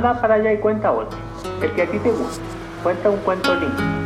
Anda para allá y cuenta otro, el que a ti te gusta. Cuenta un cuento lindo.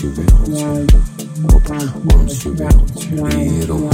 Op ons juweeltje. Op ons juweeltje. Hier op